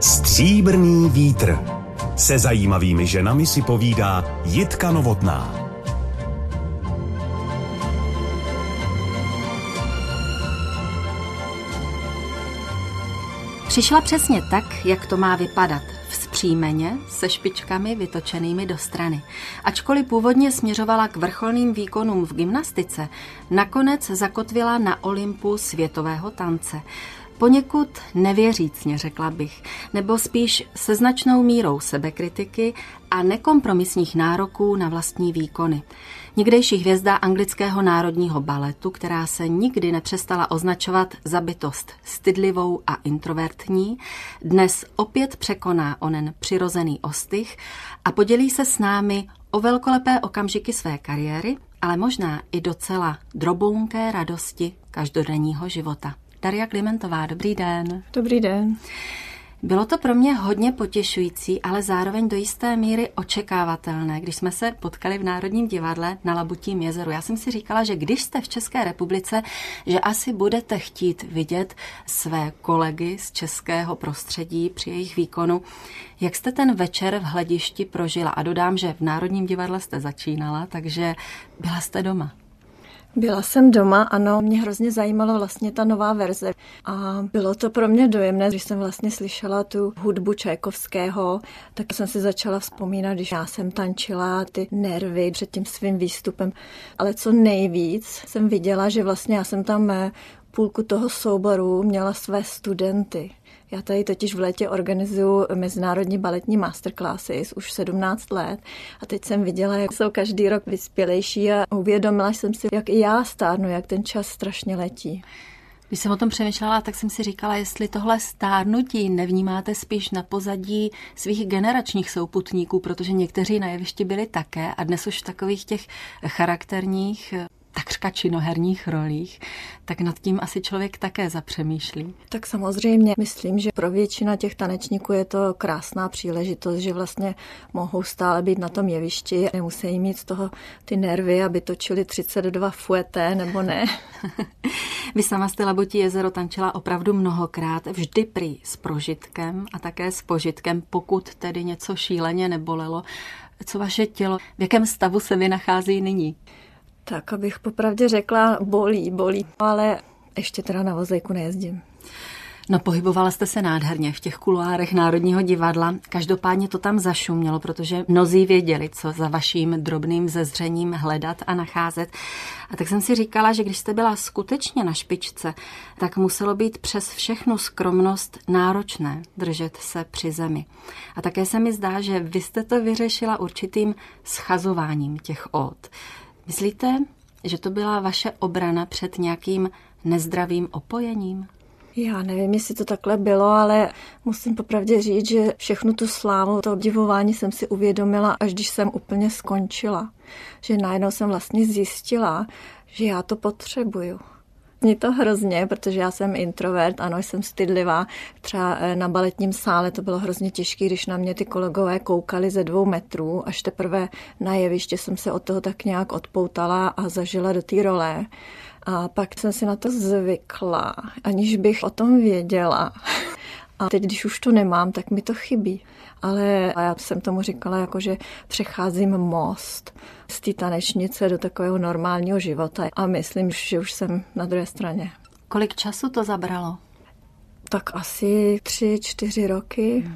Stříbrný vítr. Se zajímavými ženami si povídá Jitka Novotná. Přišla přesně tak, jak to má vypadat. Vzpřímeně, se špičkami vytočenými do strany. Ačkoliv původně směřovala k vrcholným výkonům v gymnastice, nakonec zakotvila na Olympu světového tance. Poněkud nevěřícně, řekla bych, nebo spíš se značnou mírou sebekritiky a nekompromisních nároků na vlastní výkony. Někdejší hvězda anglického národního baletu, která se nikdy nepřestala označovat za bytost stydlivou a introvertní, dnes opět překoná onen přirozený ostych a podělí se s námi o velkolepé okamžiky své kariéry, ale možná i docela drobounké radosti každodenního života. Daria Klimentová, dobrý den. Dobrý den. Bylo to pro mě hodně potěšující, ale zároveň do jisté míry očekávatelné, když jsme se potkali v Národním divadle na Labutím jezeru. Já jsem si říkala, že když jste v České republice, že asi budete chtít vidět své kolegy z českého prostředí při jejich výkonu. Jak jste ten večer v hledišti prožila? A dodám, že v Národním divadle jste začínala, takže byla jste doma. Byla jsem doma, ano, mě hrozně zajímalo vlastně ta nová verze a bylo to pro mě dojemné, když jsem vlastně slyšela tu hudbu Čajkovského, tak jsem si začala vzpomínat, když já jsem tančila ty nervy před tím svým výstupem, ale co nejvíc jsem viděla, že vlastně já jsem tam eh, půlku toho souboru měla své studenty. Já tady totiž v létě organizuju mezinárodní baletní masterclasses už 17 let a teď jsem viděla, jak jsou každý rok vyspělejší a uvědomila jsem si, jak i já stárnu, jak ten čas strašně letí. Když jsem o tom přemýšlela, tak jsem si říkala, jestli tohle stárnutí nevnímáte spíš na pozadí svých generačních souputníků, protože někteří na jevišti byli také a dnes už v takových těch charakterních takřka činoherních rolích, tak nad tím asi člověk také zapřemýšlí. Tak samozřejmě myslím, že pro většina těch tanečníků je to krásná příležitost, že vlastně mohou stále být na tom jevišti, nemusí mít z toho ty nervy, aby točili 32 fueté nebo ne. Vy sama jste Labotí jezero tančila opravdu mnohokrát, vždy prý s prožitkem a také s požitkem, pokud tedy něco šíleně nebolelo. Co vaše tělo, v jakém stavu se vy nachází nyní? Tak, abych popravdě řekla, bolí, bolí, ale ještě teda na vozejku nejezdím. No pohybovala jste se nádherně v těch kuloárech Národního divadla. Každopádně to tam zašumělo, protože mnozí věděli, co za vaším drobným zezřením hledat a nacházet. A tak jsem si říkala, že když jste byla skutečně na špičce, tak muselo být přes všechnu skromnost náročné držet se při zemi. A také se mi zdá, že vy jste to vyřešila určitým schazováním těch od. Myslíte, že to byla vaše obrana před nějakým nezdravým opojením? Já nevím, jestli to takhle bylo, ale musím popravdě říct, že všechnu tu slávu, to obdivování jsem si uvědomila, až když jsem úplně skončila. Že najednou jsem vlastně zjistila, že já to potřebuju. Mě to hrozně, protože já jsem introvert, ano, jsem stydlivá. Třeba eh, na baletním sále to bylo hrozně těžké, když na mě ty kolegové koukali ze dvou metrů, až teprve na jeviště jsem se od toho tak nějak odpoutala a zažila do té role. A pak jsem si na to zvykla, aniž bych o tom věděla. A teď, když už to nemám, tak mi to chybí. Ale já jsem tomu říkala, jako že přecházím most z té tanečnice do takového normálního života a myslím, že už jsem na druhé straně. Kolik času to zabralo? Tak asi tři, čtyři roky.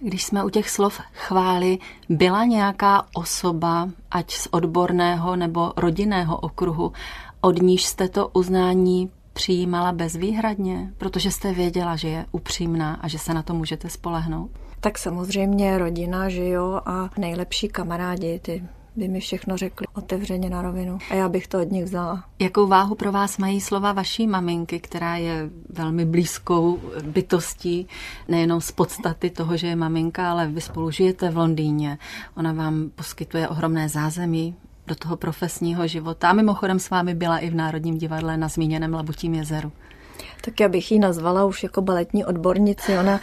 Když jsme u těch slov chvály, byla nějaká osoba, ať z odborného nebo rodinného okruhu, od níž jste to uznání přijímala bezvýhradně, protože jste věděla, že je upřímná a že se na to můžete spolehnout? Tak samozřejmě rodina, že jo, a nejlepší kamarádi, ty by mi všechno řekli otevřeně na rovinu a já bych to od nich vzala. Jakou váhu pro vás mají slova vaší maminky, která je velmi blízkou bytostí, nejenom z podstaty toho, že je maminka, ale vy spolu žijete v Londýně. Ona vám poskytuje ohromné zázemí do toho profesního života. A mimochodem s vámi byla i v Národním divadle na zmíněném Labutím jezeru. Tak já bych ji nazvala už jako baletní odbornici. Ona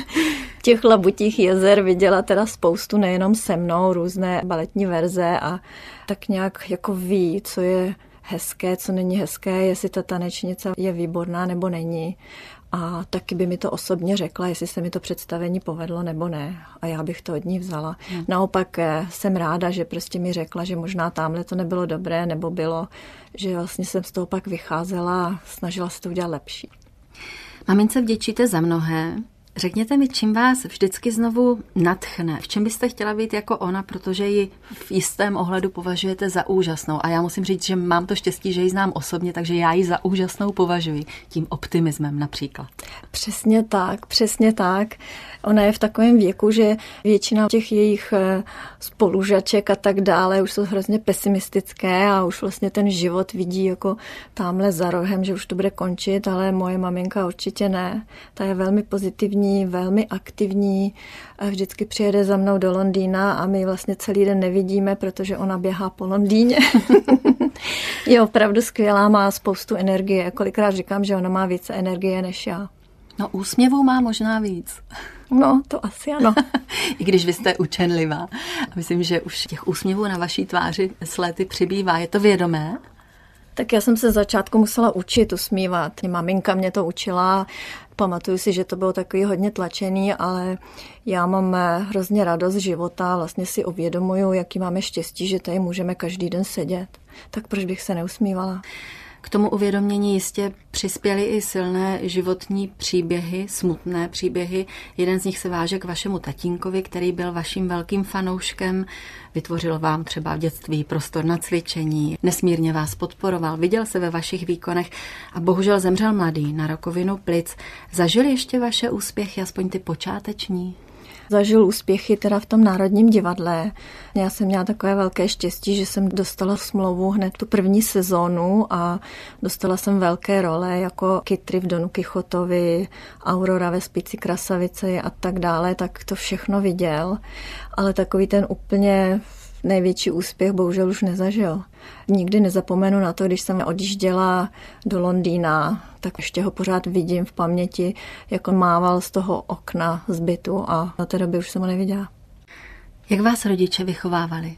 těch labutích jezer viděla teda spoustu, nejenom se mnou, různé baletní verze a tak nějak jako ví, co je hezké, co není hezké, jestli ta tanečnice je výborná nebo není. A taky by mi to osobně řekla, jestli se mi to představení povedlo nebo ne. A já bych to od ní vzala. Hmm. Naopak eh, jsem ráda, že prostě mi řekla, že možná tamhle to nebylo dobré, nebo bylo, že vlastně jsem z toho pak vycházela a snažila se to udělat lepší. Mamince vděčíte za mnohé, Řekněte mi, čím vás vždycky znovu natchne? V čem byste chtěla být jako ona, protože ji v jistém ohledu považujete za úžasnou. A já musím říct, že mám to štěstí, že ji znám osobně, takže já ji za úžasnou považuji. Tím optimismem například. Přesně tak, přesně tak. Ona je v takovém věku, že většina těch jejich eh, spolužaček a tak dále už jsou hrozně pesimistické a už vlastně ten život vidí jako tamhle za rohem, že už to bude končit, ale moje maminka určitě ne. Ta je velmi pozitivní, velmi aktivní, vždycky přijede za mnou do Londýna a my vlastně celý den nevidíme, protože ona běhá po Londýně. je opravdu skvělá, má spoustu energie. Kolikrát říkám, že ona má více energie než já. No úsměvů má možná víc. No, to asi ano. I když vy jste učenlivá. Myslím, že už těch úsměvů na vaší tváři s léty přibývá. Je to vědomé? Tak já jsem se začátku musela učit usmívat. Maminka mě to učila. Pamatuju si, že to bylo takový hodně tlačený, ale já mám eh, hrozně radost života. Vlastně si uvědomuju, jaký máme štěstí, že tady můžeme každý den sedět. Tak proč bych se neusmívala? K tomu uvědomění jistě přispěly i silné životní příběhy, smutné příběhy. Jeden z nich se váže k vašemu tatínkovi, který byl vaším velkým fanouškem. Vytvořil vám třeba v dětství prostor na cvičení, nesmírně vás podporoval, viděl se ve vašich výkonech a bohužel zemřel mladý na rakovinu plic. Zažil ještě vaše úspěchy, aspoň ty počáteční? Zažil úspěchy teda v tom Národním divadle. Já jsem měla takové velké štěstí, že jsem dostala smlouvu hned tu první sezónu a dostala jsem velké role jako Kitry v Donu Kichotovi, Aurora ve Spici Krasavice a tak dále, tak to všechno viděl. Ale takový ten úplně největší úspěch bohužel už nezažil. Nikdy nezapomenu na to, když jsem odjížděla do Londýna, tak ještě ho pořád vidím v paměti, jak on mával z toho okna zbytu a na té době už jsem ho neviděla. Jak vás rodiče vychovávali?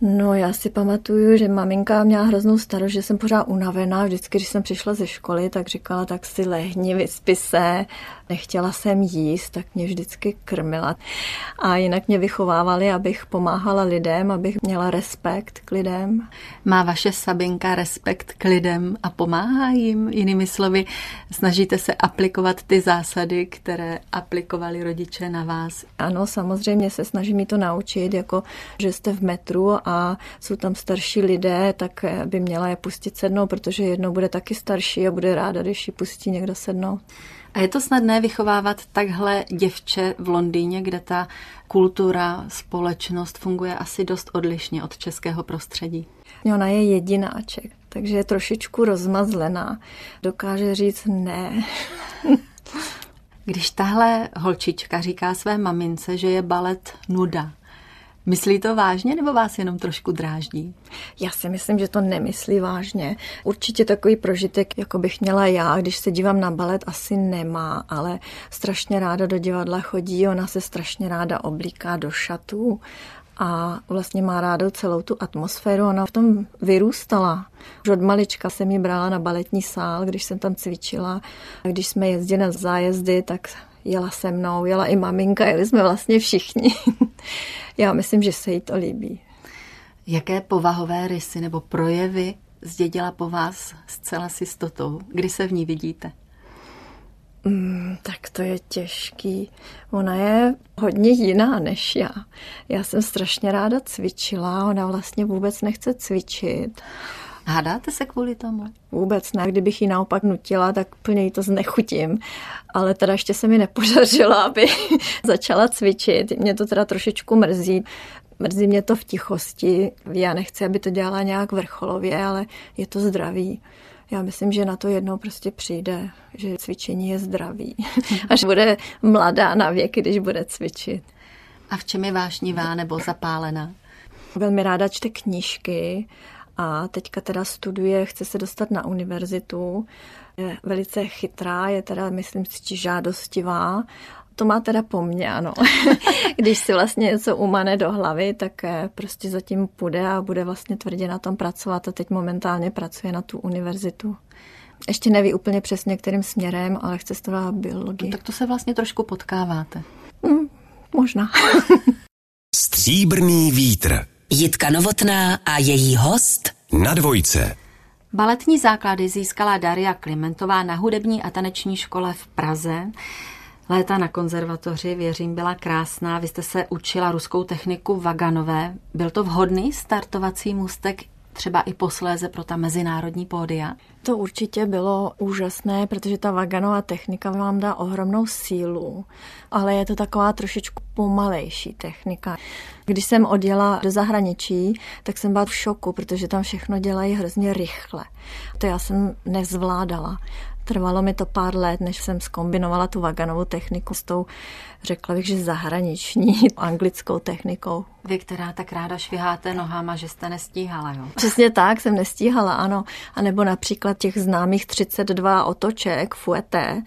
No já si pamatuju, že maminka měla hroznou starost, že jsem pořád unavená. Vždycky, když jsem přišla ze školy, tak říkala, tak si lehni, vyspí se. Nechtěla jsem jíst, tak mě vždycky krmila. A jinak mě vychovávali, abych pomáhala lidem, abych měla respekt k lidem. Má vaše Sabinka respekt k lidem a pomáhá jim? Jinými slovy, snažíte se aplikovat ty zásady, které aplikovali rodiče na vás? Ano, samozřejmě se snažím mi to naučit, jako že jste v metru a jsou tam starší lidé, tak by měla je pustit sednout, protože jednou bude taky starší a bude ráda, když ji pustí někdo sednout. A je to snadné vychovávat takhle děvče v Londýně, kde ta kultura, společnost funguje asi dost odlišně od českého prostředí? Ona je jedináček, takže je trošičku rozmazlená. Dokáže říct ne. Když tahle holčička říká své mamince, že je balet nuda, Myslí to vážně nebo vás jenom trošku dráždí? Já si myslím, že to nemyslí vážně. Určitě takový prožitek, jako bych měla já, když se dívám na balet, asi nemá, ale strašně ráda do divadla chodí, ona se strašně ráda oblíká do šatů a vlastně má ráda celou tu atmosféru. Ona v tom vyrůstala. Už od malička jsem ji brala na baletní sál, když jsem tam cvičila. A když jsme jezdili na zájezdy, tak jela se mnou, jela i maminka, jeli jsme vlastně všichni. Já myslím, že se jí to líbí. Jaké povahové rysy nebo projevy zdědila po vás zcela s jistotou? Kdy se v ní vidíte? Mm, tak to je těžký. Ona je hodně jiná než já. Já jsem strašně ráda cvičila, ona vlastně vůbec nechce cvičit. Hádáte se kvůli tomu? Vůbec ne. Kdybych ji naopak nutila, tak plně jí to znechutím. Ale teda ještě se mi nepodařilo, aby začala cvičit. Mě to teda trošičku mrzí. Mrzí mě to v tichosti. Já nechci, aby to dělala nějak vrcholově, ale je to zdravý. Já myslím, že na to jednou prostě přijde, že cvičení je zdravý. Až bude mladá na věky, když bude cvičit. A v čem je vášnivá nebo zapálená? Velmi ráda čte knížky a teďka teda studuje, chce se dostat na univerzitu. Je velice chytrá, je teda, myslím si, žádostivá To má teda po mně, ano. Když si vlastně něco umane do hlavy, tak eh, prostě zatím půjde a bude vlastně tvrdě na tom pracovat a teď momentálně pracuje na tu univerzitu. Ještě neví úplně přesně, kterým směrem, ale chce studovat biologii. No, tak to se vlastně trošku potkáváte. Hmm, možná. Stříbrný vítr. Jitka Novotná a její host Na dvojce. Baletní základy získala Daria Klimentová na hudební a taneční škole v Praze. Léta na konzervatoři, věřím, byla krásná. Vy jste se učila ruskou techniku Vaganové. Byl to vhodný startovací můstek třeba i posléze pro ta mezinárodní pódia? To určitě bylo úžasné, protože ta vaganová technika vám dá ohromnou sílu, ale je to taková trošičku pomalejší technika. Když jsem odjela do zahraničí, tak jsem byla v šoku, protože tam všechno dělají hrozně rychle. To já jsem nezvládala. Trvalo mi to pár let, než jsem skombinovala tu vaganovou techniku s tou, řekla bych, že zahraniční anglickou technikou. Vy, která tak ráda šviháte nohama, že jste nestíhala, jo? Přesně tak, jsem nestíhala, ano. A nebo například těch známých 32 otoček, fueté,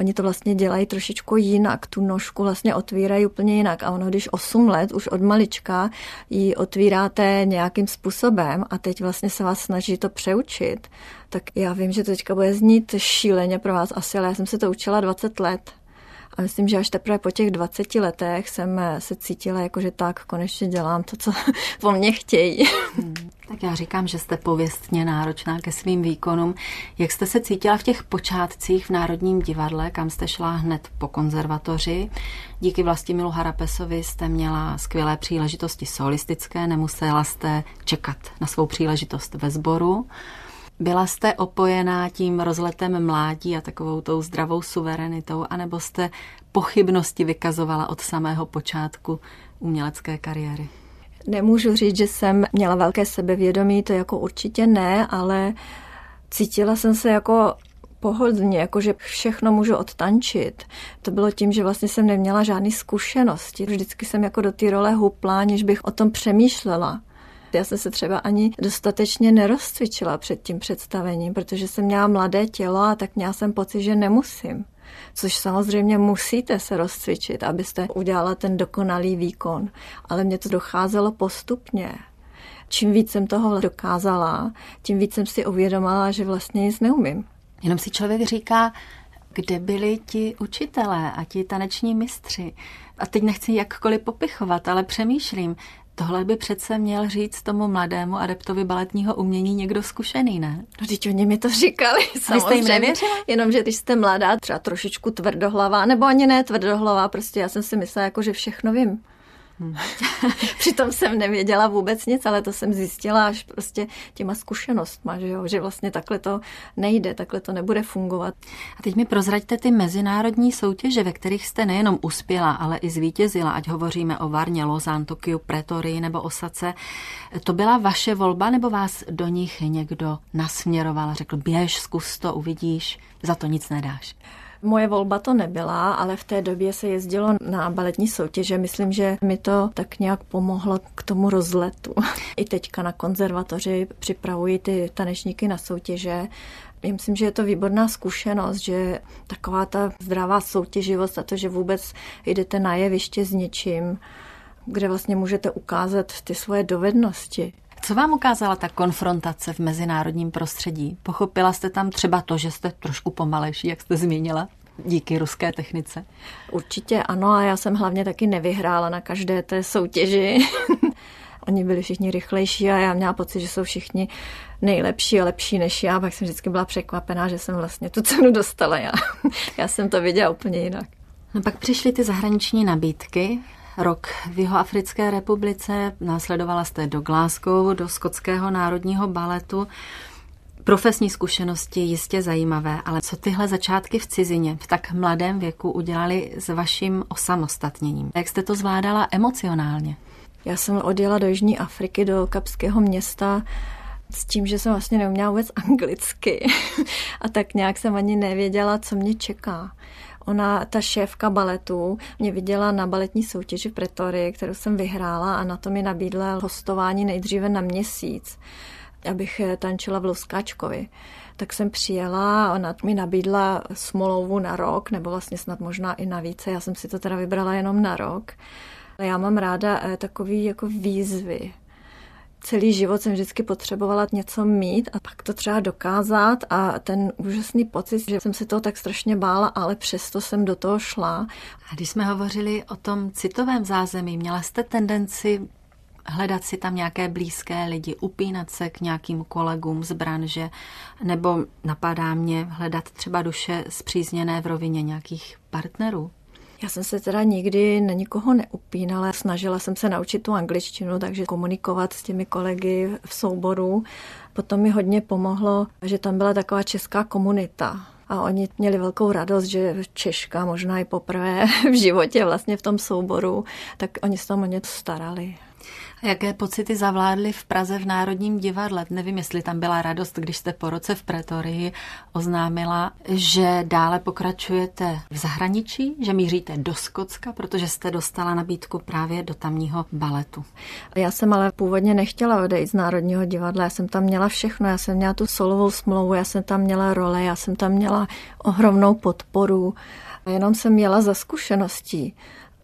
oni to vlastně dělají trošičku jinak, tu nožku vlastně otvírají úplně jinak. A ono, když 8 let už od malička ji otvíráte nějakým způsobem a teď vlastně se vás snaží to přeučit, tak já vím, že to teďka bude znít šíleně pro vás asi, ale já jsem se to učila 20 let. A myslím, že až teprve po těch 20 letech jsem se cítila jako, že tak konečně dělám to, co po mně chtějí. Hmm. Tak já říkám, že jste pověstně náročná ke svým výkonům. Jak jste se cítila v těch počátcích v Národním divadle, kam jste šla hned po konzervatoři? Díky Vlastimilu Harapesovi jste měla skvělé příležitosti solistické, nemusela jste čekat na svou příležitost ve sboru. Byla jste opojená tím rozletem mládí a takovou tou zdravou suverenitou, anebo jste pochybnosti vykazovala od samého počátku umělecké kariéry? Nemůžu říct, že jsem měla velké sebevědomí, to jako určitě ne, ale cítila jsem se jako pohodlně, jako že všechno můžu odtančit. To bylo tím, že vlastně jsem neměla žádné zkušenosti. Vždycky jsem jako do té role hupla, aniž bych o tom přemýšlela. Já jsem se třeba ani dostatečně nerozcvičila před tím představením, protože jsem měla mladé tělo a tak měla jsem pocit, že nemusím. Což samozřejmě musíte se rozcvičit, abyste udělala ten dokonalý výkon. Ale mě to docházelo postupně. Čím víc jsem toho dokázala, tím víc jsem si uvědomila, že vlastně nic neumím. Jenom si člověk říká, kde byli ti učitelé a ti taneční mistři. A teď nechci jakkoliv popichovat, ale přemýšlím, Tohle by přece měl říct tomu mladému adeptovi baletního umění někdo zkušený, ne? No, teď oni mi to říkali, Vy jste jim nevěřila? Jenomže když jste mladá, třeba trošičku tvrdohlavá, nebo ani ne tvrdohlavá, prostě já jsem si myslela, jako, že všechno vím. Přitom jsem nevěděla vůbec nic, ale to jsem zjistila až prostě těma zkušenostma, že, jo? že vlastně takhle to nejde, takhle to nebude fungovat. A teď mi prozraďte ty mezinárodní soutěže, ve kterých jste nejenom uspěla, ale i zvítězila, ať hovoříme o Varně, Lozán, Tokiu, Pretorii nebo Osace. To byla vaše volba nebo vás do nich někdo nasměroval, řekl běž, zkus to, uvidíš, za to nic nedáš? Moje volba to nebyla, ale v té době se jezdilo na baletní soutěže. Myslím, že mi to tak nějak pomohlo k tomu rozletu. I teďka na konzervatoři připravuji ty tanečníky na soutěže. Já myslím, že je to výborná zkušenost, že taková ta zdravá soutěživost a to, že vůbec jdete na jeviště s něčím, kde vlastně můžete ukázat ty svoje dovednosti. Co vám ukázala ta konfrontace v mezinárodním prostředí? Pochopila jste tam třeba to, že jste trošku pomalejší, jak jste zmínila? Díky ruské technice? Určitě ano a já jsem hlavně taky nevyhrála na každé té soutěži. Oni byli všichni rychlejší a já měla pocit, že jsou všichni nejlepší a lepší než já. Pak jsem vždycky byla překvapená, že jsem vlastně tu cenu dostala já. já jsem to viděla úplně jinak. No pak přišly ty zahraniční nabídky rok v Jihoafrické republice, následovala jste do Glasgow, do Skotského národního baletu. Profesní zkušenosti jistě zajímavé, ale co tyhle začátky v cizině v tak mladém věku udělali s vaším osamostatněním? Jak jste to zvládala emocionálně? Já jsem odjela do Jižní Afriky, do kapského města, s tím, že jsem vlastně neuměla vůbec anglicky. A tak nějak jsem ani nevěděla, co mě čeká. Ona, ta šéfka baletu, mě viděla na baletní soutěži v Pretorii, kterou jsem vyhrála a na to mi nabídla hostování nejdříve na měsíc. abych tančila v Luskáčkovi. Tak jsem přijela ona mi nabídla smlouvu na rok, nebo vlastně snad možná i na více. Já jsem si to teda vybrala jenom na rok. Já mám ráda eh, takový jako výzvy, celý život jsem vždycky potřebovala něco mít a pak to třeba dokázat a ten úžasný pocit, že jsem se toho tak strašně bála, ale přesto jsem do toho šla. A když jsme hovořili o tom citovém zázemí, měla jste tendenci hledat si tam nějaké blízké lidi, upínat se k nějakým kolegům z branže, nebo napadá mě hledat třeba duše zpřízněné v rovině nějakých partnerů? Já jsem se teda nikdy na nikoho neupínala, snažila jsem se naučit tu angličtinu, takže komunikovat s těmi kolegy v souboru. Potom mi hodně pomohlo, že tam byla taková česká komunita, a oni měli velkou radost, že Češka možná i poprvé v životě vlastně v tom souboru, tak oni se tam o něco starali. Jaké pocity zavládly v Praze v Národním divadle? Nevím, jestli tam byla radost, když jste po roce v Pretorii oznámila, že dále pokračujete v zahraničí, že míříte do Skotska, protože jste dostala nabídku právě do tamního baletu. Já jsem ale původně nechtěla odejít z Národního divadla, já jsem tam měla všechno, já jsem měla tu solovou smlouvu, já jsem tam měla role, já jsem tam měla ohromnou podporu, jenom jsem měla za zkušeností.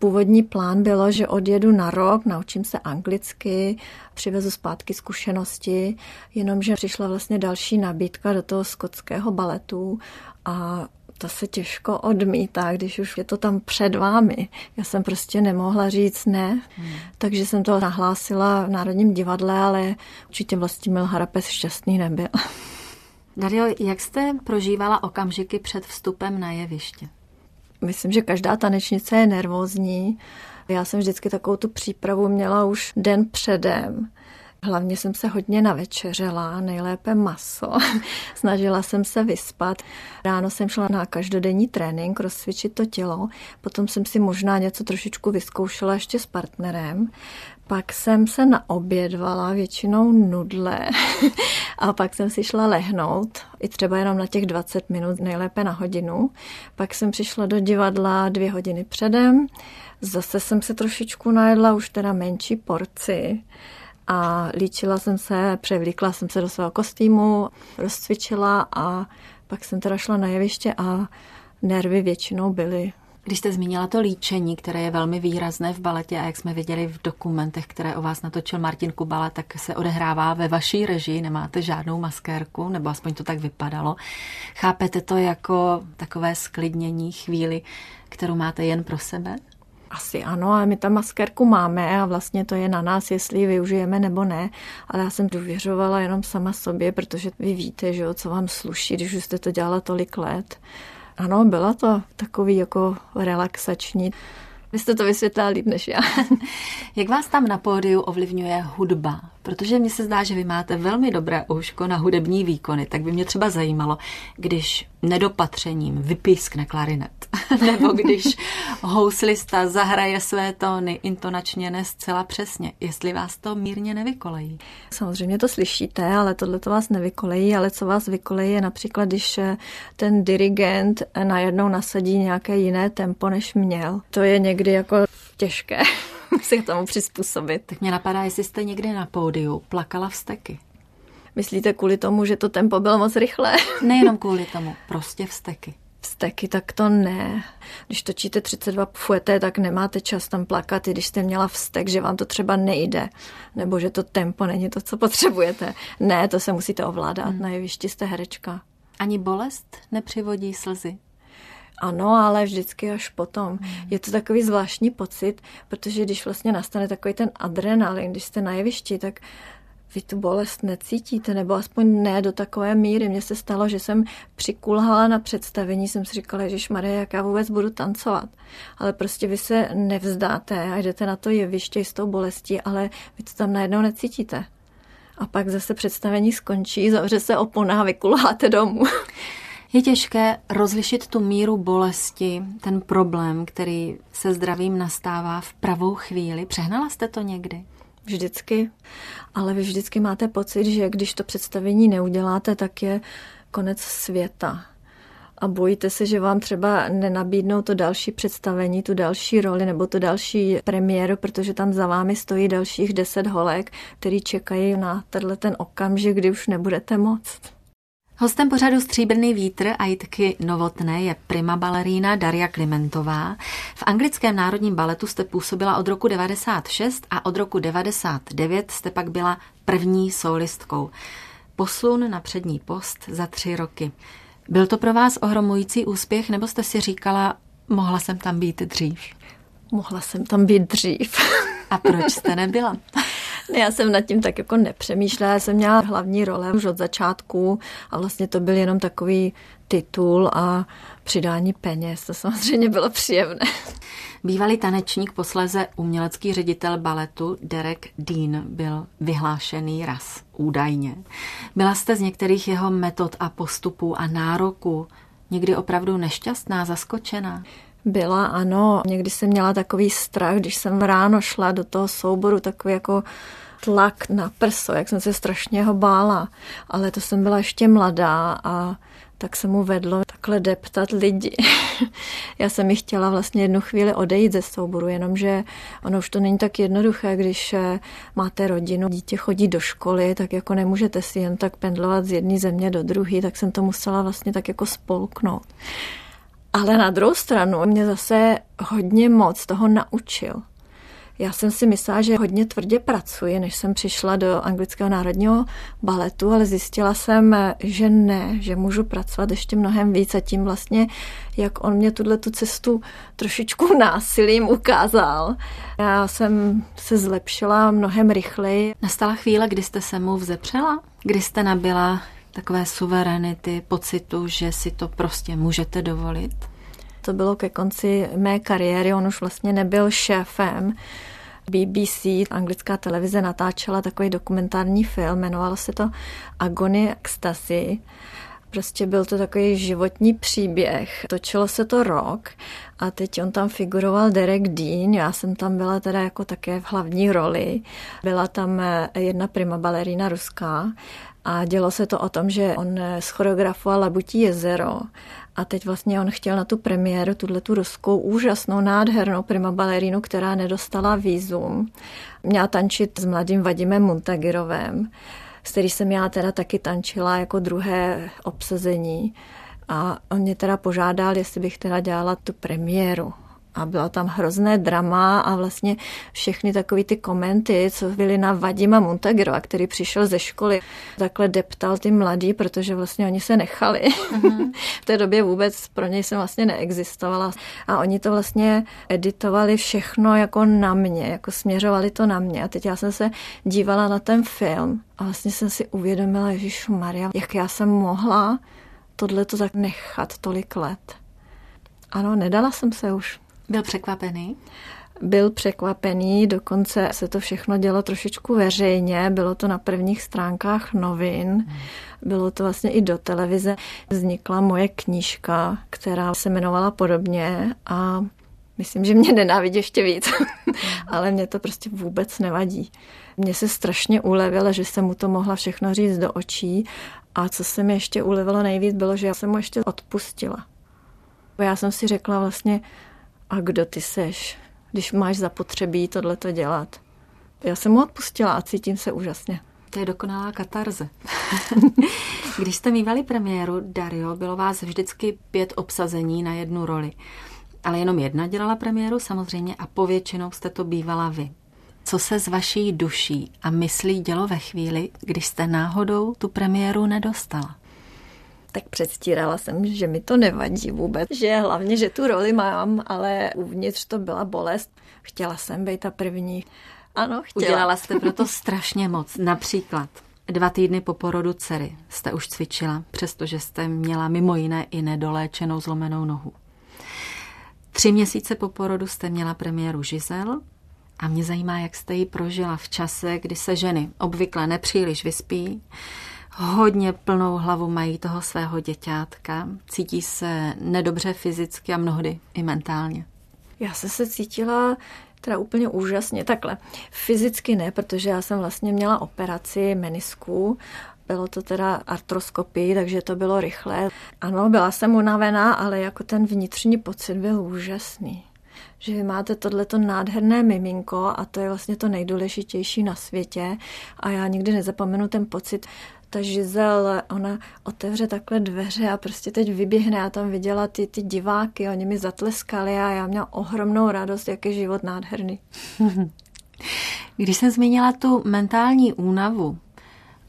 Původní plán bylo, že odjedu na rok, naučím se anglicky, přivezu zpátky zkušenosti, jenomže přišla vlastně další nabídka do toho skotského baletu a to se těžko odmítá, když už je to tam před vámi. Já jsem prostě nemohla říct ne, hmm. takže jsem to nahlásila v Národním divadle, ale určitě Vlastimil Harapes šťastný nebyl. Dario, jak jste prožívala okamžiky před vstupem na jeviště? Myslím, že každá tanečnice je nervózní. Já jsem vždycky takovou tu přípravu měla už den předem. Hlavně jsem se hodně navečeřela, nejlépe maso. Snažila jsem se vyspat. Ráno jsem šla na každodenní trénink, rozcvičit to tělo. Potom jsem si možná něco trošičku vyzkoušela ještě s partnerem. Pak jsem se naobědvala většinou nudle a pak jsem si šla lehnout, i třeba jenom na těch 20 minut, nejlépe na hodinu. Pak jsem přišla do divadla dvě hodiny předem, zase jsem se trošičku najedla, už teda menší porci a líčila jsem se, převlíkla jsem se do svého kostýmu, rozcvičila a pak jsem teda šla na jeviště a nervy většinou byly když jste zmínila to líčení, které je velmi výrazné v baletě a jak jsme viděli v dokumentech, které o vás natočil Martin Kubala, tak se odehrává ve vaší režii, nemáte žádnou maskérku, nebo aspoň to tak vypadalo. Chápete to jako takové sklidnění chvíli, kterou máte jen pro sebe? Asi ano, a my tam maskérku máme a vlastně to je na nás, jestli ji využijeme nebo ne. Ale já jsem důvěřovala jenom sama sobě, protože vy víte, že jo, co vám sluší, když už jste to dělala tolik let. Ano, byla to takový jako relaxační. Vy jste to vysvětlila líp než já. Jak vás tam na pódiu ovlivňuje hudba? Protože mně se zdá, že vy máte velmi dobré ouško na hudební výkony, tak by mě třeba zajímalo, když nedopatřením vypískne klarinet, nebo když houslista zahraje své tóny intonačně ne zcela přesně, jestli vás to mírně nevykolejí. Samozřejmě to slyšíte, ale tohle to vás nevykolejí, ale co vás vykolejí je například, když eh, ten dirigent najednou nasadí nějaké jiné tempo, než měl. To je někdy jako těžké se k tomu přizpůsobit. Tak mě napadá, jestli jste někdy na pódiu plakala vsteky. Myslíte kvůli tomu, že to tempo bylo moc rychlé? Nejenom kvůli tomu, prostě vsteky. Vsteky, tak to ne. Když točíte 32 fueté, tak nemáte čas tam plakat, i když jste měla vztek, že vám to třeba nejde, nebo že to tempo není to, co potřebujete. Ne, to se musíte ovládat, hmm. na jevišti jste herečka. Ani bolest nepřivodí slzy? Ano, ale vždycky až potom. Hmm. Je to takový zvláštní pocit, protože když vlastně nastane takový ten adrenalin, když jste na jevišti, tak vy tu bolest necítíte, nebo aspoň ne do takové míry. Mně se stalo, že jsem přikulhala na představení, jsem si říkala, že Marie, jak já vůbec budu tancovat. Ale prostě vy se nevzdáte a jdete na to jeviště s tou bolestí, ale vy to tam najednou necítíte. A pak zase představení skončí, zavře se opona a vykulháte domů. Je těžké rozlišit tu míru bolesti, ten problém, který se zdravím nastává v pravou chvíli. Přehnala jste to někdy? Vždycky. Ale vy vždycky máte pocit, že když to představení neuděláte, tak je konec světa. a bojíte se, že vám třeba nenabídnou to další představení, tu další roli nebo to další premiéru, protože tam za vámi stojí dalších deset holek, který čekají na tenhle ten okamžik, kdy už nebudete moct. Hostem pořadu Stříbrný vítr a Jitky Novotné je prima balerína Daria Klimentová. V anglickém národním baletu jste působila od roku 96 a od roku 99 jste pak byla první solistkou. Posun na přední post za tři roky. Byl to pro vás ohromující úspěch, nebo jste si říkala, mohla jsem tam být dřív? Mohla jsem tam být dřív. A proč jste nebyla? Já jsem nad tím tak jako nepřemýšlela, já jsem měla hlavní role už od začátku a vlastně to byl jenom takový titul a přidání peněz. To samozřejmě bylo příjemné. Bývalý tanečník, posléze umělecký ředitel baletu Derek Dean byl vyhlášený raz, údajně. Byla jste z některých jeho metod a postupů a nároků někdy opravdu nešťastná, zaskočená? Byla, ano. Někdy jsem měla takový strach, když jsem ráno šla do toho souboru, takový jako tlak na prso, jak jsem se strašně ho bála. Ale to jsem byla ještě mladá a tak se mu vedlo takhle deptat lidi. Já jsem mi chtěla vlastně jednu chvíli odejít ze souboru, jenomže ono už to není tak jednoduché, když eh, máte rodinu, dítě chodí do školy, tak jako nemůžete si jen tak pendlovat z jedné země do druhé, tak jsem to musela vlastně tak jako spolknout. Ale na druhou stranu mě zase hodně moc toho naučil. Já jsem si myslela, že hodně tvrdě pracuji, než jsem přišla do anglického národního baletu, ale zjistila jsem, že ne, že můžu pracovat ještě mnohem víc a tím vlastně, jak on mě tuhle tu cestu trošičku násilím ukázal. Já jsem se zlepšila mnohem rychleji. Nastala chvíle, kdy jste se mu vzepřela? Kdy jste nabila takové suverenity, pocitu, že si to prostě můžete dovolit? To bylo ke konci mé kariéry, on už vlastně nebyl šéfem. BBC, anglická televize, natáčela takový dokumentární film, jmenovalo se to Agony Ecstasy. Prostě byl to takový životní příběh. Točilo se to rok a teď on tam figuroval Derek Dean, já jsem tam byla teda jako také v hlavní roli. Byla tam jedna prima balerína ruská a dělo se to o tom, že on schoreografoval Labutí jezero a teď vlastně on chtěl na tu premiéru, tuhle tu ruskou úžasnou, nádhernou prima balerínu, která nedostala výzum. Měla tančit s mladým Vadimem Muntagirovem, s který jsem já teda taky tančila jako druhé obsazení. A on mě teda požádal, jestli bych teda dělala tu premiéru a bylo tam hrozné drama a vlastně všechny takové ty komenty, co byly na Vadima Montagrova, který přišel ze školy, takhle deptal ty mladí, protože vlastně oni se nechali. Uh-huh. v té době vůbec pro něj jsem vlastně neexistovala. A oni to vlastně editovali všechno jako na mě, jako směřovali to na mě. A teď já jsem se dívala na ten film a vlastně jsem si uvědomila, Ježíš Maria, jak já jsem mohla tohle to tak nechat tolik let. Ano, nedala jsem se už. Byl překvapený? Byl překvapený, dokonce se to všechno dělo trošičku veřejně, bylo to na prvních stránkách novin, bylo to vlastně i do televize. Vznikla moje knížka, která se jmenovala podobně a myslím, že mě nenávidí ještě víc, ale mě to prostě vůbec nevadí. Mně se strašně ulevilo, že jsem mu to mohla všechno říct do očí a co se mi ještě ulevilo nejvíc, bylo, že já jsem mu ještě odpustila. Já jsem si řekla vlastně, a kdo ty seš, když máš zapotřebí tohleto dělat. Já jsem mu odpustila a cítím se úžasně. To je dokonalá katarze. Když jste mývali premiéru Dario, bylo vás vždycky pět obsazení na jednu roli. Ale jenom jedna dělala premiéru samozřejmě a povětšinou jste to bývala vy. Co se z vaší duší a myslí dělo ve chvíli, když jste náhodou tu premiéru nedostala? Tak předstírala jsem, že mi to nevadí vůbec, že hlavně, že tu roli mám, ale uvnitř to byla bolest. Chtěla jsem být ta první. Ano, chtěla. Udělala jste proto strašně moc. Například dva týdny po porodu dcery jste už cvičila, přestože jste měla mimo jiné i nedoléčenou zlomenou nohu. Tři měsíce po porodu jste měla premiéru Žizel a mě zajímá, jak jste ji prožila v čase, kdy se ženy obvykle nepříliš vyspí, hodně plnou hlavu mají toho svého děťátka, cítí se nedobře fyzicky a mnohdy i mentálně. Já jsem se cítila teda úplně úžasně. Takhle, fyzicky ne, protože já jsem vlastně měla operaci menisku, Bylo to teda artroskopii, takže to bylo rychlé. Ano, byla jsem unavená, ale jako ten vnitřní pocit byl úžasný že vy máte tohleto nádherné miminko a to je vlastně to nejdůležitější na světě a já nikdy nezapomenu ten pocit, ta Žizel, ona otevře takhle dveře a prostě teď vyběhne. Já tam viděla ty, ty diváky, oni mi zatleskali a já měla ohromnou radost, jak je život nádherný. Když jsem zmínila tu mentální únavu,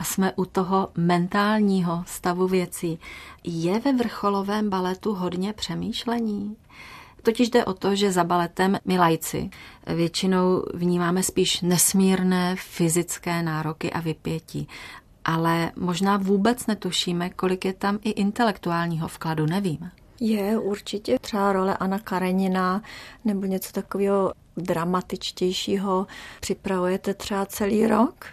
a jsme u toho mentálního stavu věcí. Je ve vrcholovém baletu hodně přemýšlení? Totiž jde o to, že za baletem my lajci většinou vnímáme spíš nesmírné fyzické nároky a vypětí ale možná vůbec netušíme, kolik je tam i intelektuálního vkladu, nevím. Je určitě třeba role Anna Karenina nebo něco takového dramatičtějšího připravujete třeba celý rok.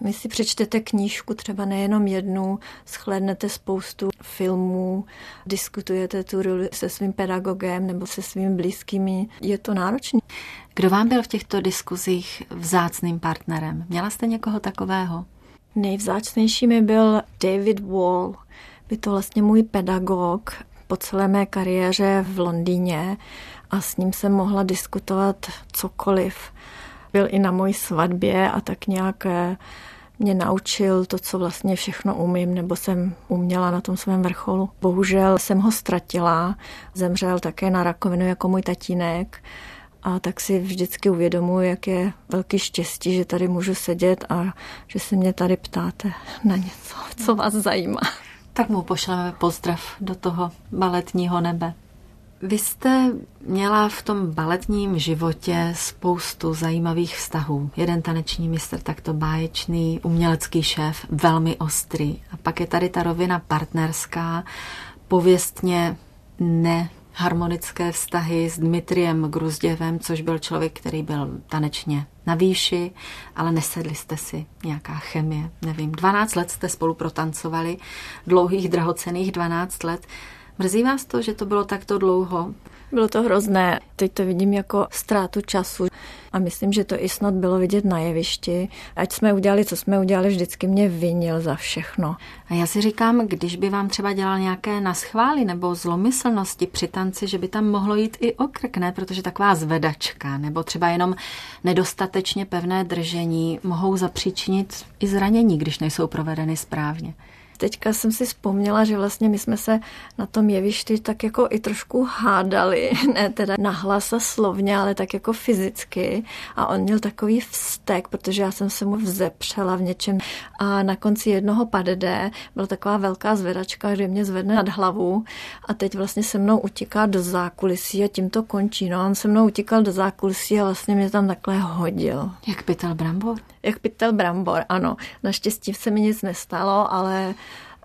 Vy si přečtete knížku, třeba nejenom jednu, shlédnete spoustu filmů, diskutujete tu roli se svým pedagogem nebo se svými blízkými. Je to náročné. Kdo vám byl v těchto diskuzích vzácným partnerem? Měla jste někoho takového? Nejvzácnější mi byl David Wall. Byl to vlastně můj pedagog po celé mé kariéře v Londýně a s ním jsem mohla diskutovat cokoliv. Byl i na mojí svatbě a tak nějak eh, mě naučil to, co vlastně všechno umím, nebo jsem uměla na tom svém vrcholu. Bohužel jsem ho ztratila, zemřel také na rakovinu jako můj tatínek a tak si vždycky uvědomuji, jak je velký štěstí, že tady můžu sedět a že se mě tady ptáte na něco, co vás zajímá. Tak mu pošleme pozdrav do toho baletního nebe. Vy jste měla v tom baletním životě spoustu zajímavých vztahů. Jeden taneční mistr takto báječný, umělecký šéf, velmi ostrý. A pak je tady ta rovina partnerská, pověstně ne harmonické vztahy s Dmitriem Gruzděvem, což byl člověk, který byl tanečně na výši, ale nesedli jste si nějaká chemie, nevím. 12 let jste spolu protancovali, dlouhých, drahocených 12 let. Mrzí vás to, že to bylo takto dlouho? Bylo to hrozné. Teď to vidím jako ztrátu času. A myslím, že to i snad bylo vidět na jevišti. Ať jsme udělali, co jsme udělali, vždycky mě vinil za všechno. A já si říkám, když by vám třeba dělal nějaké naschvály nebo zlomyslnosti při tanci, že by tam mohlo jít i o krk, ne? Protože taková zvedačka nebo třeba jenom nedostatečně pevné držení mohou zapříčinit i zranění, když nejsou provedeny správně teďka jsem si vzpomněla, že vlastně my jsme se na tom jevišti tak jako i trošku hádali, ne teda nahlas a slovně, ale tak jako fyzicky. A on měl takový vztek, protože já jsem se mu vzepřela v něčem. A na konci jednoho padede byla taková velká zvedačka, že mě zvedne nad hlavu a teď vlastně se mnou utíká do zákulisí a tím to končí. No, on se mnou utíkal do zákulisí a vlastně mě tam takhle hodil. Jak pytel brambor? Jak pytel brambor, ano. Naštěstí se mi nic nestalo, ale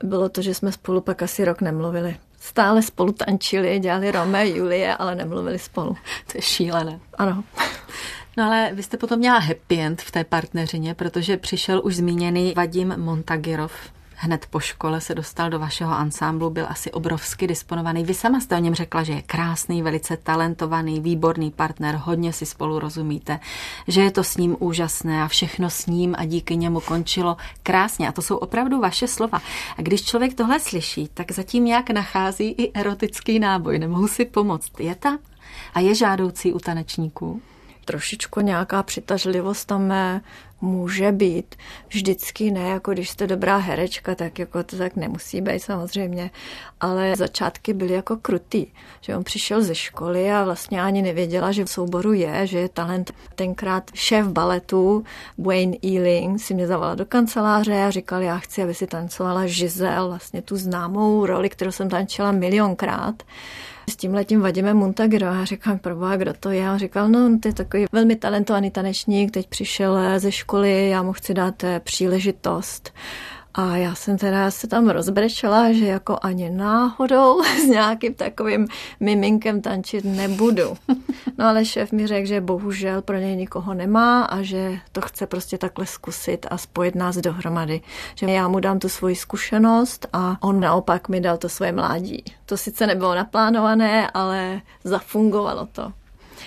bylo to, že jsme spolu pak asi rok nemluvili. Stále spolu tančili, dělali Romeo a Julie, ale nemluvili spolu. To je šílené. Ano. No ale vy jste potom měla happy end v té partneřině, protože přišel už zmíněný Vadim Montagirov, hned po škole se dostal do vašeho ansámblu, byl asi obrovsky disponovaný. Vy sama jste o něm řekla, že je krásný, velice talentovaný, výborný partner, hodně si spolu rozumíte, že je to s ním úžasné a všechno s ním a díky němu končilo krásně. A to jsou opravdu vaše slova. A když člověk tohle slyší, tak zatím nějak nachází i erotický náboj. Nemohu si pomoct. Je tam? A je žádoucí u tanečníků? trošičku nějaká přitažlivost tam může být. Vždycky ne, jako když jste dobrá herečka, tak jako to tak nemusí být samozřejmě. Ale začátky byly jako krutý. Že on přišel ze školy a vlastně ani nevěděla, že v souboru je, že je talent. Tenkrát šéf baletu Wayne Ealing si mě zavolal do kanceláře a říkal, já chci, aby si tancovala Žizel, vlastně tu známou roli, kterou jsem tančila milionkrát s tím letím Vadimem Montagro. A říkám, proboha, kdo to je? A on říkal, no, to je takový velmi talentovaný tanečník, teď přišel ze školy, já mu chci dát eh, příležitost. A já jsem teda se tam rozbrečela, že jako ani náhodou s nějakým takovým miminkem tančit nebudu. No ale šéf mi řekl, že bohužel pro něj nikoho nemá a že to chce prostě takhle zkusit a spojit nás dohromady. Že já mu dám tu svoji zkušenost a on naopak mi dal to svoje mládí. To sice nebylo naplánované, ale zafungovalo to.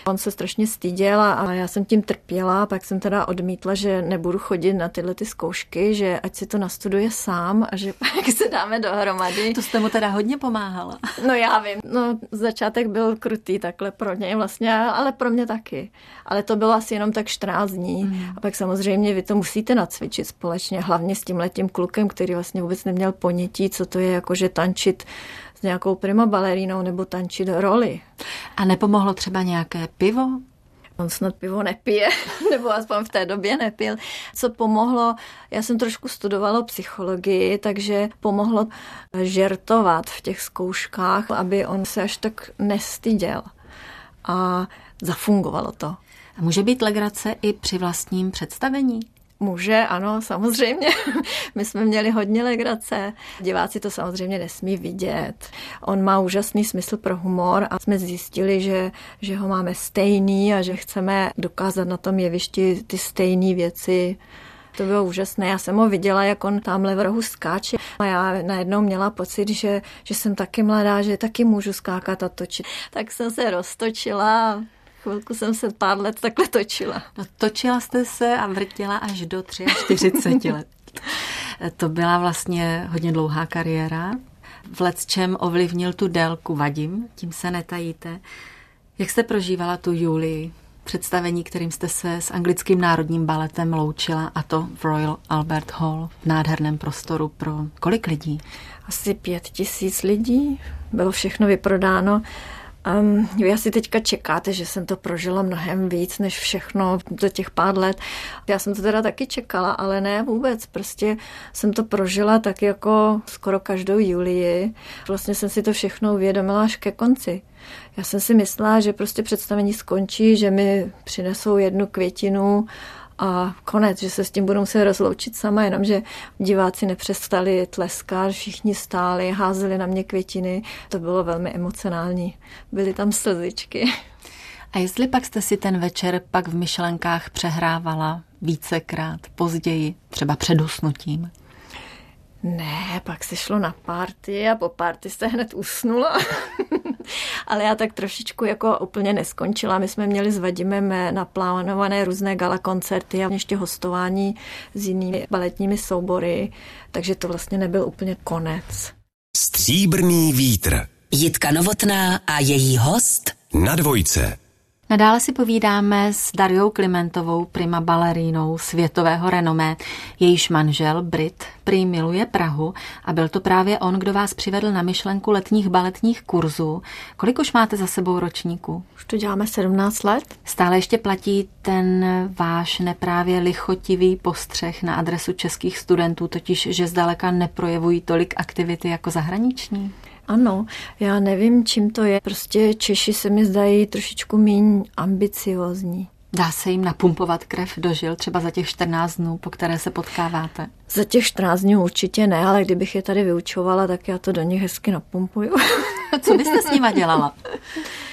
On se strašně styděl a já jsem tím trpěla, pak jsem teda odmítla, že nebudu chodit na tyhle ty zkoušky, že ať si to nastuduje sám a že pak se dáme dohromady. To jste mu teda hodně pomáhala. No já vím, no začátek byl krutý takhle pro něj vlastně, ale pro mě taky. Ale to bylo asi jenom tak 14 dní. Mm. A pak samozřejmě vy to musíte nacvičit společně, hlavně s tím letím klukem, který vlastně vůbec neměl ponětí, co to je, jakože tančit s nějakou prima balerínou nebo tančit roli. A nepomohlo třeba nějaké pivo? On snad pivo nepije, nebo aspoň v té době nepil. Co pomohlo, já jsem trošku studovala psychologii, takže pomohlo žertovat v těch zkouškách, aby on se až tak nestyděl. A zafungovalo to. A může být legrace i při vlastním představení? Může, ano, samozřejmě. My jsme měli hodně legrace. Diváci to samozřejmě nesmí vidět. On má úžasný smysl pro humor a jsme zjistili, že, že ho máme stejný a že chceme dokázat na tom jevišti ty stejné věci. To bylo úžasné. Já jsem ho viděla, jak on tamhle v rohu skáče. A já najednou měla pocit, že, že jsem taky mladá, že taky můžu skákat a točit. Tak jsem se roztočila Chvilku jsem se pár let takhle točila. No, točila jste se a vrtila až do 43 let. To byla vlastně hodně dlouhá kariéra. V čem ovlivnil tu délku Vadim, tím se netajíte. Jak jste prožívala tu Julii, představení, kterým jste se s anglickým národním baletem loučila, a to v Royal Albert Hall v nádherném prostoru pro kolik lidí? Asi pět tisíc lidí. Bylo všechno vyprodáno. Um, vy asi teďka čekáte, že jsem to prožila mnohem víc než všechno za těch pár let. Já jsem to teda taky čekala, ale ne vůbec. Prostě jsem to prožila tak jako skoro každou Julii. Vlastně jsem si to všechno uvědomila až ke konci. Já jsem si myslela, že prostě představení skončí, že mi přinesou jednu květinu a konec, že se s tím budu muset rozloučit sama, jenomže diváci nepřestali tleskat, všichni stáli, házeli na mě květiny. To bylo velmi emocionální. Byly tam slzičky. A jestli pak jste si ten večer pak v myšlenkách přehrávala vícekrát, později, třeba před usnutím? Ne, pak se šlo na párty a po párty se hned usnula. Ale já tak trošičku jako úplně neskončila. My jsme měli s Vadimem naplánované různé gala koncerty a ještě hostování s jinými baletními soubory, takže to vlastně nebyl úplně konec. Stříbrný vítr. Jitka Novotná a její host na dvojce. Nadále si povídáme s Dariou Klimentovou, prima balerínou světového renomé. Jejíž manžel, Brit, prý miluje Prahu a byl to právě on, kdo vás přivedl na myšlenku letních baletních kurzů. Kolik už máte za sebou ročníků? Už to děláme 17 let. Stále ještě platí ten váš neprávě lichotivý postřeh na adresu českých studentů, totiž, že zdaleka neprojevují tolik aktivity jako zahraniční? Ano, já nevím, čím to je. Prostě Češi se mi zdají trošičku méně ambiciozní. Dá se jim napumpovat krev do žil třeba za těch 14 dnů, po které se potkáváte? Za těch 14 dnů určitě ne, ale kdybych je tady vyučovala, tak já to do nich hezky napumpuju. Co byste s nima dělala?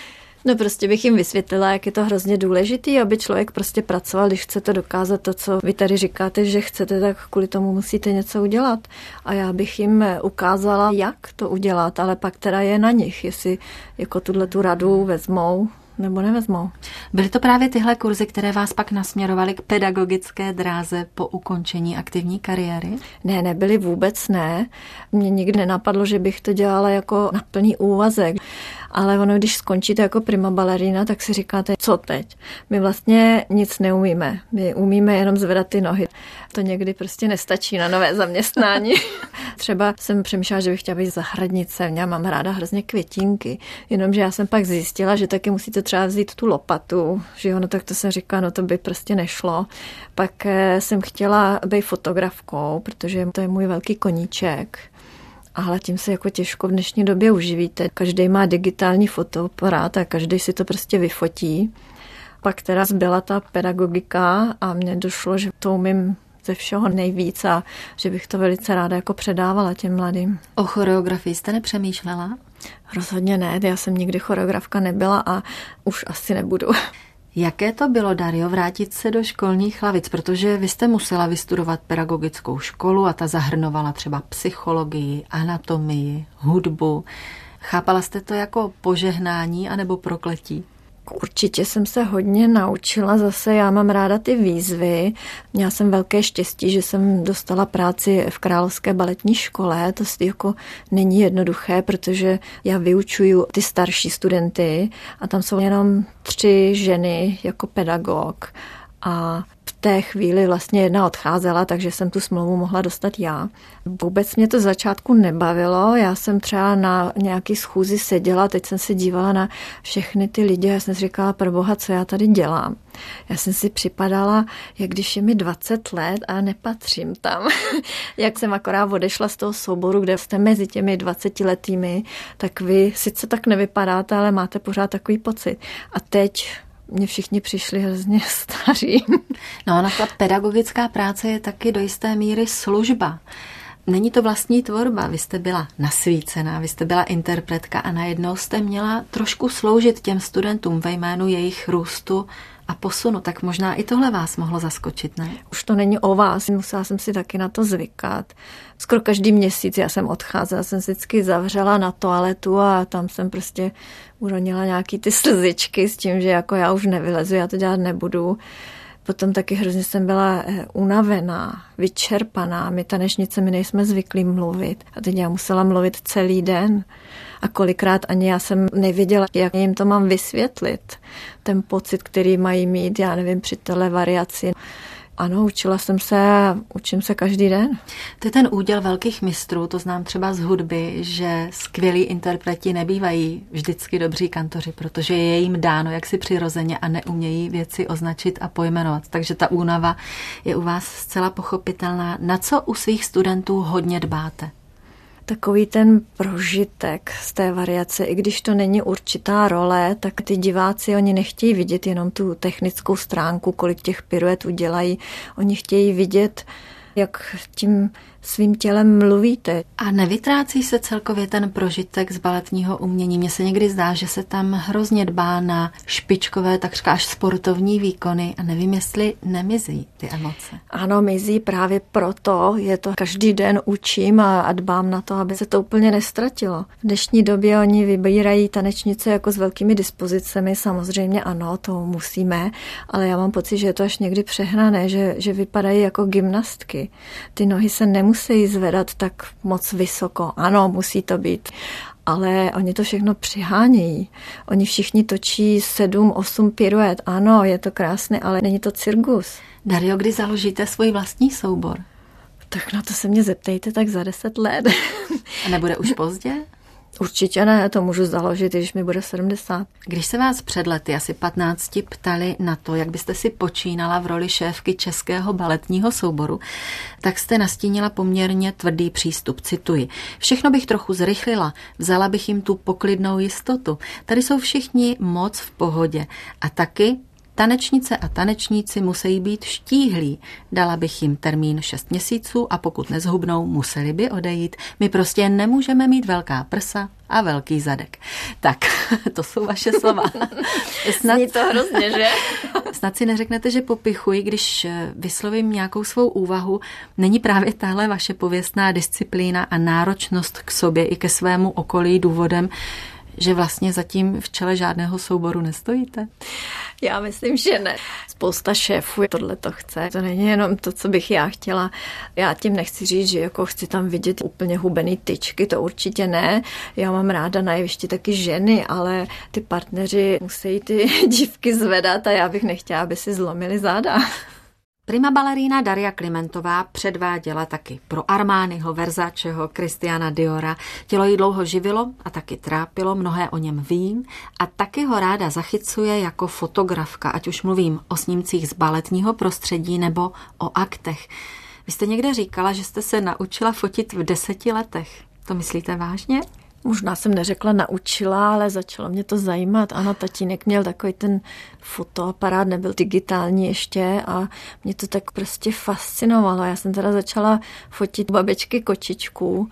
No prostě bych jim vysvětlila, jak je to hrozně důležitý, aby člověk prostě pracoval, když chcete dokázat to, co vy tady říkáte, že chcete, tak kvůli tomu musíte něco udělat. A já bych jim ukázala, jak to udělat, ale pak teda je na nich, jestli jako tuhle tu radu vezmou nebo nevezmou. Byly to právě tyhle kurzy, které vás pak nasměrovaly k pedagogické dráze po ukončení aktivní kariéry? Ne, nebyly vůbec ne. Mně nikdy nenapadlo, že bych to dělala jako na plný úvazek. Ale ono, když skončíte jako prima balerina, tak si říkáte, co teď? My vlastně nic neumíme. My umíme jenom zvedat ty nohy. To někdy prostě nestačí na nové zaměstnání. Třeba jsem přemýšlela, že bych chtěla být zahradnice. Já mám ráda hrozně květinky. Jenomže já jsem pak zjistila, že taky musíte třeba vzít tu lopatu. Že jo, no tak to jsem říkala, no to by prostě nešlo. Pak eh, jsem chtěla být fotografkou, protože to je můj velký koníček ale tím se jako těžko v dnešní době uživíte. Každý má digitální fotoaparát a každý si to prostě vyfotí. Pak teda zbyla ta pedagogika a mně došlo, že to umím ze všeho nejvíc a že bych to velice ráda jako předávala těm mladým. O choreografii jste nepřemýšlela? Rozhodně ne, já jsem nikdy choreografka nebyla a už asi nebudu. Jaké to bylo, Dario, vrátit se do školních hlavic? Protože vy jste musela vystudovat pedagogickou školu a ta zahrnovala třeba psychologii, anatomii, hudbu. Chápala jste to jako požehnání anebo prokletí? Určitě jsem se hodně naučila. Zase já mám ráda ty výzvy. Měla jsem velké štěstí, že jsem dostala práci v Královské baletní škole. To jako není jednoduché, protože já vyučuju ty starší studenty a tam jsou jenom tři ženy jako pedagog. A té chvíli vlastně jedna odcházela, takže jsem tu smlouvu mohla dostat já. Vůbec mě to začátku nebavilo, já jsem třeba na nějaký schůzi seděla, teď jsem se dívala na všechny ty lidi a já jsem si říkala, pro boha, co já tady dělám. Já jsem si připadala, jak když je mi 20 let a nepatřím tam. jak jsem akorát odešla z toho souboru, kde jste mezi těmi 20 letými, tak vy sice tak nevypadáte, ale máte pořád takový pocit. A teď mě všichni přišli hrozně staří. No, ona ta pedagogická práce je taky do jisté míry služba. Není to vlastní tvorba, vy jste byla nasvícená, vy jste byla interpretka a najednou jste měla trošku sloužit těm studentům ve jménu jejich růstu a posunu, tak možná i tohle vás mohlo zaskočit, ne? Už to není o vás, musela jsem si taky na to zvykat. Skoro každý měsíc já jsem odcházela, jsem si vždycky zavřela na toaletu a tam jsem prostě uronila nějaký ty slzičky s tím, že jako já už nevylezu, já to dělat nebudu. Potom taky hrozně jsem byla eh, unavená, vyčerpaná. My tanečnice, my nejsme zvyklí mluvit. A teď já musela mluvit celý den. A kolikrát ani já jsem nevěděla, jak jim to mám vysvětlit. Ten pocit, který mají mít, já nevím, při téhle variaci. Ano, učila jsem se a učím se každý den. To je ten úděl velkých mistrů, to znám třeba z hudby, že skvělí interpreti nebývají vždycky dobří kantoři, protože je jim dáno jaksi přirozeně a neumějí věci označit a pojmenovat. Takže ta únava je u vás zcela pochopitelná. Na co u svých studentů hodně dbáte? Takový ten prožitek z té variace, i když to není určitá role, tak ty diváci, oni nechtějí vidět jenom tu technickou stránku, kolik těch piruet udělají, oni chtějí vidět, jak tím svým tělem mluvíte. A nevytrácí se celkově ten prožitek z baletního umění? Mně se někdy zdá, že se tam hrozně dbá na špičkové, takřka až sportovní výkony a nevím, jestli nemizí ty emoce. Ano, mizí právě proto, je to každý den učím a, a dbám na to, aby se to úplně nestratilo. V dnešní době oni vybírají tanečnice jako s velkými dispozicemi, samozřejmě ano, to musíme, ale já mám pocit, že je to až někdy přehnané, že, že vypadají jako gymnastky. Ty nohy se nemusí zvedat tak moc vysoko. Ano, musí to být. Ale oni to všechno přihánějí. Oni všichni točí sedm, osm piruet. Ano, je to krásné, ale není to cirkus. Dario, kdy založíte svůj vlastní soubor? Tak na to se mě zeptejte tak za deset let. A nebude už pozdě? Určitě ne, to můžu založit, když mi bude 70. Když se vás před lety asi 15 ptali na to, jak byste si počínala v roli šéfky Českého baletního souboru, tak jste nastínila poměrně tvrdý přístup. Cituji. Všechno bych trochu zrychlila, vzala bych jim tu poklidnou jistotu. Tady jsou všichni moc v pohodě. A taky Tanečnice a tanečníci musí být štíhlí. Dala bych jim termín 6 měsíců a pokud nezhubnou, museli by odejít. My prostě nemůžeme mít velká prsa a velký zadek. Tak, to jsou vaše slova. Snad, Zní to hrozně, že? Snad si neřeknete, že popichuji, když eh, vyslovím nějakou svou úvahu. Není právě tahle vaše pověstná disciplína a náročnost k sobě i ke svému okolí důvodem, že vlastně zatím v čele žádného souboru nestojíte? Já myslím, že ne. Spousta šéfů tohle to chce. To není jenom to, co bych já chtěla. Já tím nechci říct, že jako chci tam vidět úplně hubený tyčky, to určitě ne. Já mám ráda na jevišti taky ženy, ale ty partneři musí ty dívky zvedat a já bych nechtěla, aby si zlomili záda. Prima balerína Daria Klimentová předváděla taky pro Armányho, Verzačeho, Kristiana Diora. Tělo jí dlouho živilo a taky trápilo, mnohé o něm vím a taky ho ráda zachycuje jako fotografka, ať už mluvím o snímcích z baletního prostředí nebo o aktech. Vy jste někde říkala, že jste se naučila fotit v deseti letech. To myslíte vážně? Možná jsem neřekla naučila, ale začalo mě to zajímat. Ano, tatínek měl takový ten fotoaparát, nebyl digitální ještě a mě to tak prostě fascinovalo. Já jsem teda začala fotit babičky kočičků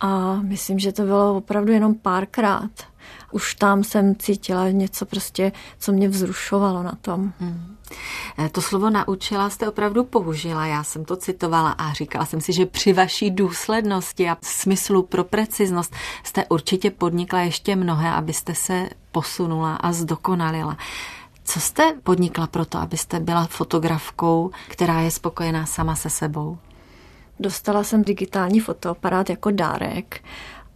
a myslím, že to bylo opravdu jenom párkrát. Už tam jsem cítila něco prostě, co mě vzrušovalo na tom. Hmm. To slovo naučila jste opravdu použila. Já jsem to citovala a říkala jsem si, že při vaší důslednosti a smyslu pro preciznost jste určitě podnikla ještě mnohé, abyste se posunula a zdokonalila. Co jste podnikla pro to, abyste byla fotografkou, která je spokojená sama se sebou? Dostala jsem digitální fotoaparát jako dárek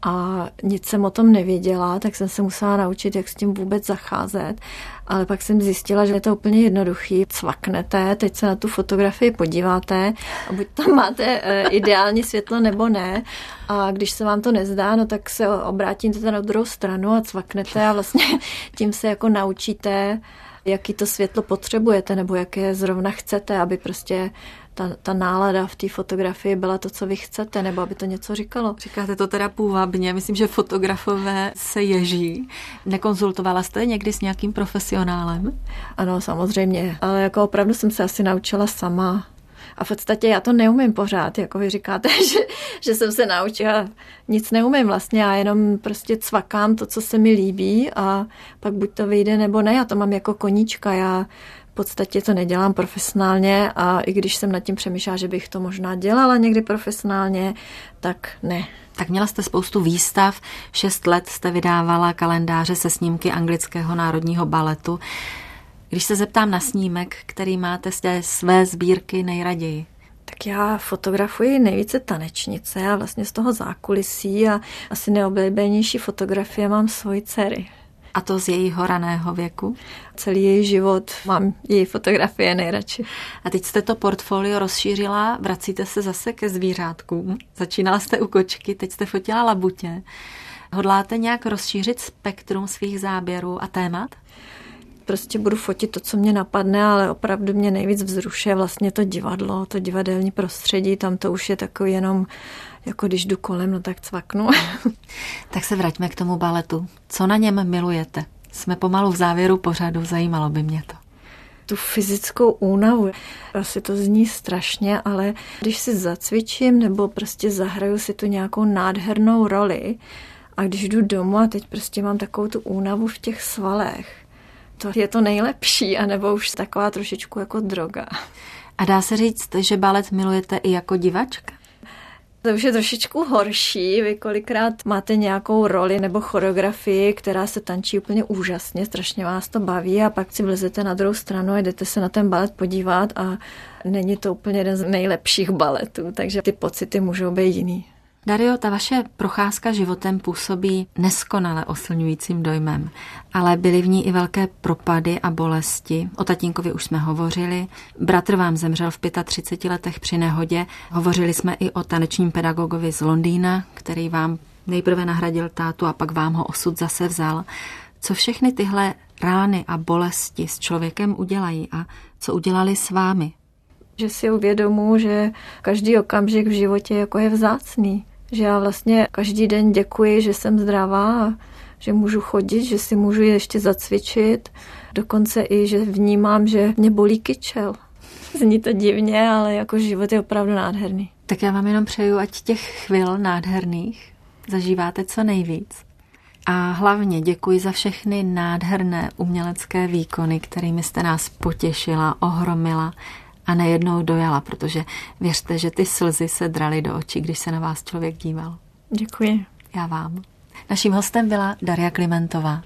a nic jsem o tom nevěděla, tak jsem se musela naučit, jak s tím vůbec zacházet. Ale pak jsem zjistila, že je to úplně jednoduchý. Cvaknete, teď se na tu fotografii podíváte a buď tam máte eh, ideální světlo nebo ne. A když se vám to nezdá, no tak se obrátíte na druhou stranu a cvaknete a vlastně tím se jako naučíte jaký to světlo potřebujete nebo jaké zrovna chcete, aby prostě ta, ta nálada v té fotografii byla to, co vy chcete, nebo aby to něco říkalo. Říkáte to teda půvabně, myslím, že fotografové se ježí. Nekonzultovala jste někdy s nějakým profesionálem? Ano, samozřejmě, ale jako opravdu jsem se asi naučila sama a v podstatě já to neumím pořád, jako vy říkáte, že, že jsem se naučila, nic neumím vlastně, já jenom prostě cvakám to, co se mi líbí a pak buď to vyjde nebo ne, já to mám jako koníčka, já v podstatě to nedělám profesionálně a i když jsem nad tím přemýšlela, že bych to možná dělala někdy profesionálně, tak ne. Tak měla jste spoustu výstav, šest let jste vydávala kalendáře se snímky anglického národního baletu. Když se zeptám na snímek, který máte z té své sbírky nejraději? Tak já fotografuji nejvíce tanečnice a vlastně z toho zákulisí a asi neoblíbenější fotografie mám svoji dcery. A to z jejího raného věku? Celý její život mám její fotografie nejradši. A teď jste to portfolio rozšířila, vracíte se zase ke zvířátkům. Začínala jste u kočky, teď jste fotila labutě. Hodláte nějak rozšířit spektrum svých záběrů a témat? prostě budu fotit to, co mě napadne, ale opravdu mě nejvíc vzrušuje vlastně to divadlo, to divadelní prostředí, tam to už je takový jenom jako když jdu kolem, no tak cvaknu. tak se vraťme k tomu baletu. Co na něm milujete? Jsme pomalu v závěru pořadu, zajímalo by mě to tu fyzickou únavu. Asi to zní strašně, ale když si zacvičím nebo prostě zahraju si tu nějakou nádhernou roli a když jdu domů a teď prostě mám takovou tu únavu v těch svalech, to je to nejlepší, anebo už taková trošičku jako droga. A dá se říct, že balet milujete i jako divačka? To už je trošičku horší. Vy kolikrát máte nějakou roli nebo choreografii, která se tančí úplně úžasně, strašně vás to baví a pak si vlezete na druhou stranu a jdete se na ten balet podívat a není to úplně jeden z nejlepších baletů, takže ty pocity můžou být jiný. Dario, ta vaše procházka životem působí neskonale oslňujícím dojmem, ale byly v ní i velké propady a bolesti. O tatínkovi už jsme hovořili. Bratr vám zemřel v 35 letech při nehodě. Hovořili jsme i o tanečním pedagogovi z Londýna, který vám nejprve nahradil tátu a pak vám ho osud zase vzal. Co všechny tyhle rány a bolesti s člověkem udělají a co udělali s vámi? Že si uvědomu, že každý okamžik v životě jako je vzácný že já vlastně každý den děkuji, že jsem zdravá, že můžu chodit, že si můžu ještě zacvičit, dokonce i, že vnímám, že mě bolí kyčel. Zní to divně, ale jako život je opravdu nádherný. Tak já vám jenom přeju, ať těch chvil nádherných zažíváte co nejvíc. A hlavně děkuji za všechny nádherné umělecké výkony, kterými jste nás potěšila, ohromila a nejednou dojala, protože věřte, že ty slzy se draly do očí, když se na vás člověk díval. Děkuji. Já vám. Naším hostem byla Daria Klimentová.